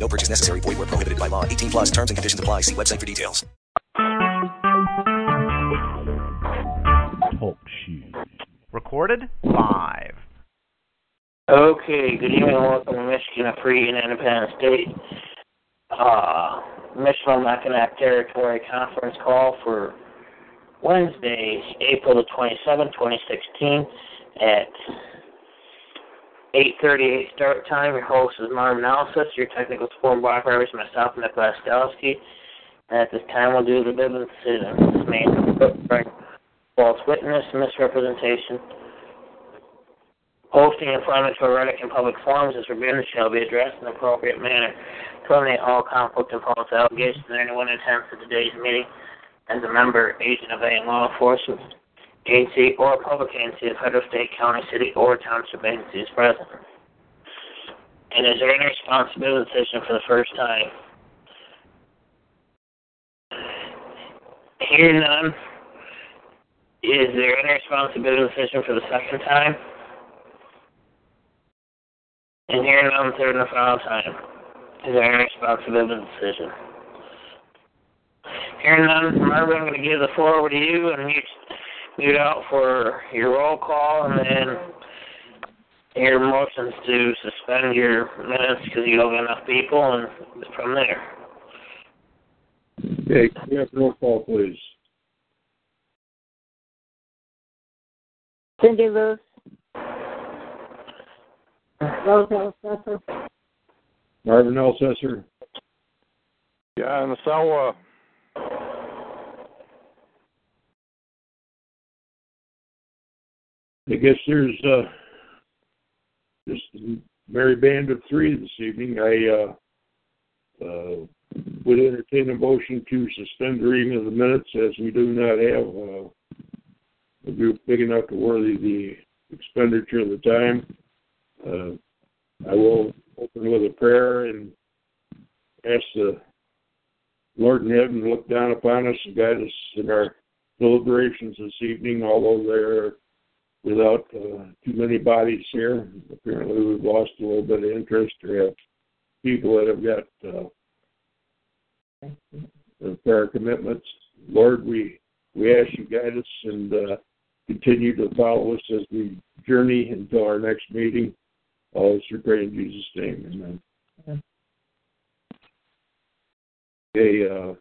No purchase necessary. Void where prohibited by law. 18 plus terms and conditions apply. See website for details. Talk shoes. Recorded live. Okay, good evening and welcome to Michigan, a free and independent state. Uh, Michilimackinac Territory Conference call for Wednesday, April the 27th, 2016 at 8.38 start time. Your host is Marvin Elsesser. Your technical support provider is myself, Nicholas Skalski. And at this time, we'll do the Bivens decision. This may false witness, misrepresentation, posting inflammatory rhetoric in public forums is forbidden shall be addressed in an appropriate manner to eliminate all conflict and false allegations anyone attends to today's meeting as a member, agent of any law enforcement agency or public agency of federal, state, county, city, or township agency is present. And is there any responsibility decision for the first time? Hearing none, is there any responsibility decision for the second time? And hearing none, third and final time, is there any responsibility decision? Hearing none, Marvin, I'm going to give the floor over to you, and you mute out for your roll call, and then your motions to suspend your minutes because you don't have enough people, and from there. Okay, can we have roll call, please? Cindy Luce. Rose Elsesser. Marvin Elsesser, Yeah, and so uh, I guess there's uh, just a merry band of three this evening. I uh, uh, would entertain a motion to suspend the reading of the minutes as we do not have uh, a group big enough to worthy the expenditure of the time. Uh, I will open with a prayer and ask the Lord in heaven to look down upon us and guide us in our deliberations this evening, although they're without uh, too many bodies here. Apparently, we've lost a little bit of interest. We have people that have got uh, fair commitments. Lord, we we ask you guide us and uh, continue to follow us as we journey until our next meeting. All this we pray in Jesus' name. Amen. Okay, uh,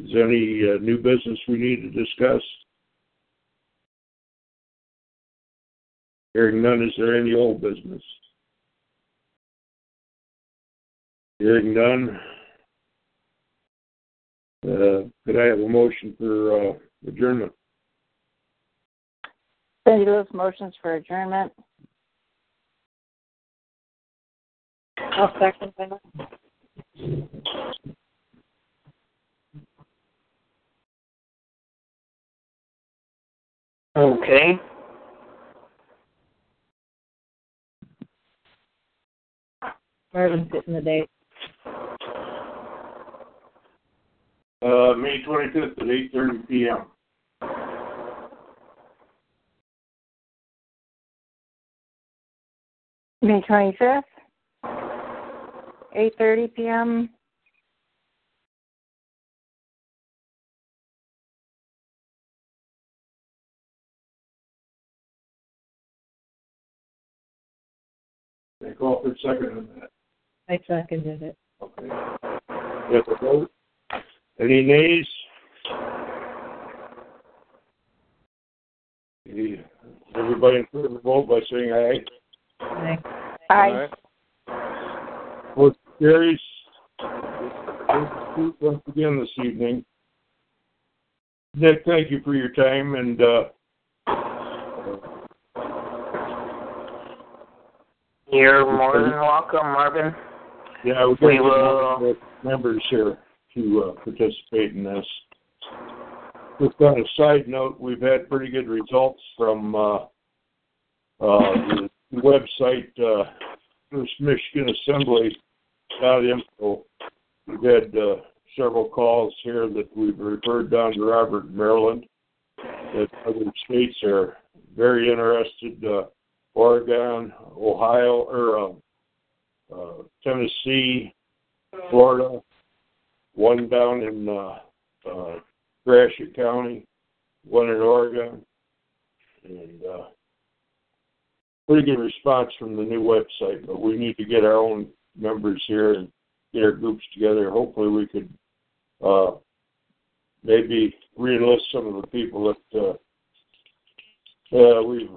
is there any uh, new business we need to discuss? Hearing none, is there any old business? Hearing none, uh, could I have a motion for uh, adjournment? Cindy Luce motions for adjournment. I'll second that. Okay. Marvin's getting the date. Uh, May 25th at 8:30 p.m. May twenty fifth, eight thirty p.m. They call for a second on that. I seconded it. Okay. You have to vote. Any nays? Any- Everybody in favor, vote by saying aye. Aye. Aye. Vote carries. Once again this evening. Nick, thank you for your time and, uh, You're more than welcome, Marvin. Yeah, we're We will- to members here to uh, participate in this. just on a side note, we've had pretty good results from uh, uh, the website uh, First Michigan Assembly info. We've had uh, several calls here that we've referred down to Robert, Maryland. That other states are very interested. Uh, Oregon, Ohio, or uh, Tennessee, Florida, one down in uh, uh, Gratiot County, one in Oregon, and uh, pretty good response from the new website. But we need to get our own members here and get our groups together. Hopefully, we could uh, maybe reenlist some of the people that uh, uh, we've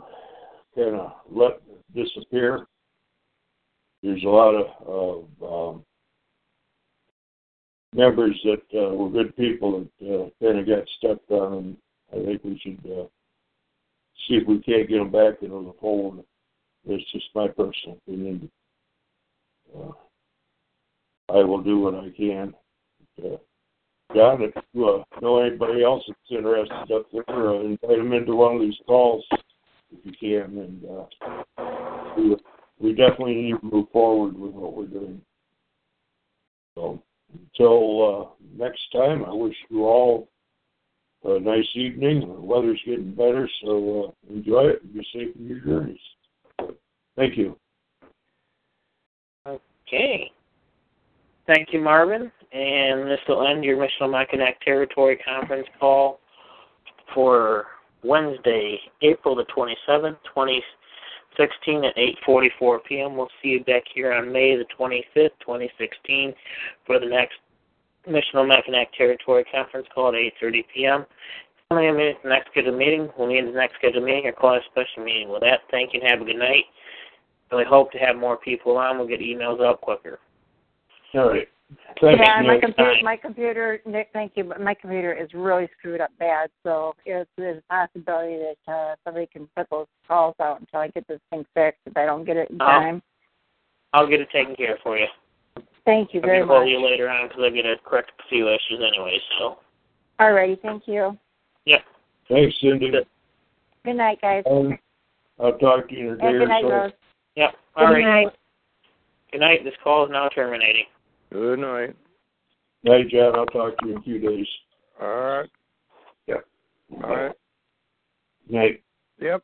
kind of let disappear. There's a lot of, of um, members that uh, were good people that uh, kind of got stepped on, and I think we should uh, see if we can't get them back into the fold. That's just my personal opinion. Uh, I will do what I can. Uh, John, if you uh, know anybody else that's interested up there, uh, invite them into one of these calls if you can, and uh, we definitely need to move forward with what we're doing. So until uh, next time, I wish you all a nice evening. The weather's getting better, so uh, enjoy it and be safe in your journeys. Thank you. Okay. Thank you, Marvin. And this will end your Mission Michilimackinac Territory Conference call for Wednesday, April the 27th, 2016 at 8.44 p.m. We'll see you back here on May the 25th, 2016 for the next Michilimackinac Territory Conference call at 8.30 p.m. Only a minute the next scheduled meeting. We'll need the next scheduled meeting or call a special meeting. With that, thank you and have a good night. Really hope to have more people on. We'll get emails out quicker. All right. Thank yeah, you. my computer, my computer, Nick, thank you, but my computer is really screwed up bad. So if there's a possibility that uh, somebody can put those calls out until I get this thing fixed, if I don't get it in Oh. time. I'll get it taken care of for you. Thank you I'll very get hold much. of you later on because I'm going to correct a few issues anyway. So, Alrighty, thank you. Yeah. Thanks, Cindy. Good. Good night, guys. Um, I'll talk to you in a day And or good night, so. Rose. yep. All Good right. night. Good night. This call is now terminating. Good night. Night, John. I'll talk to you in a few days. All right. Yep. All right. Night. Yep.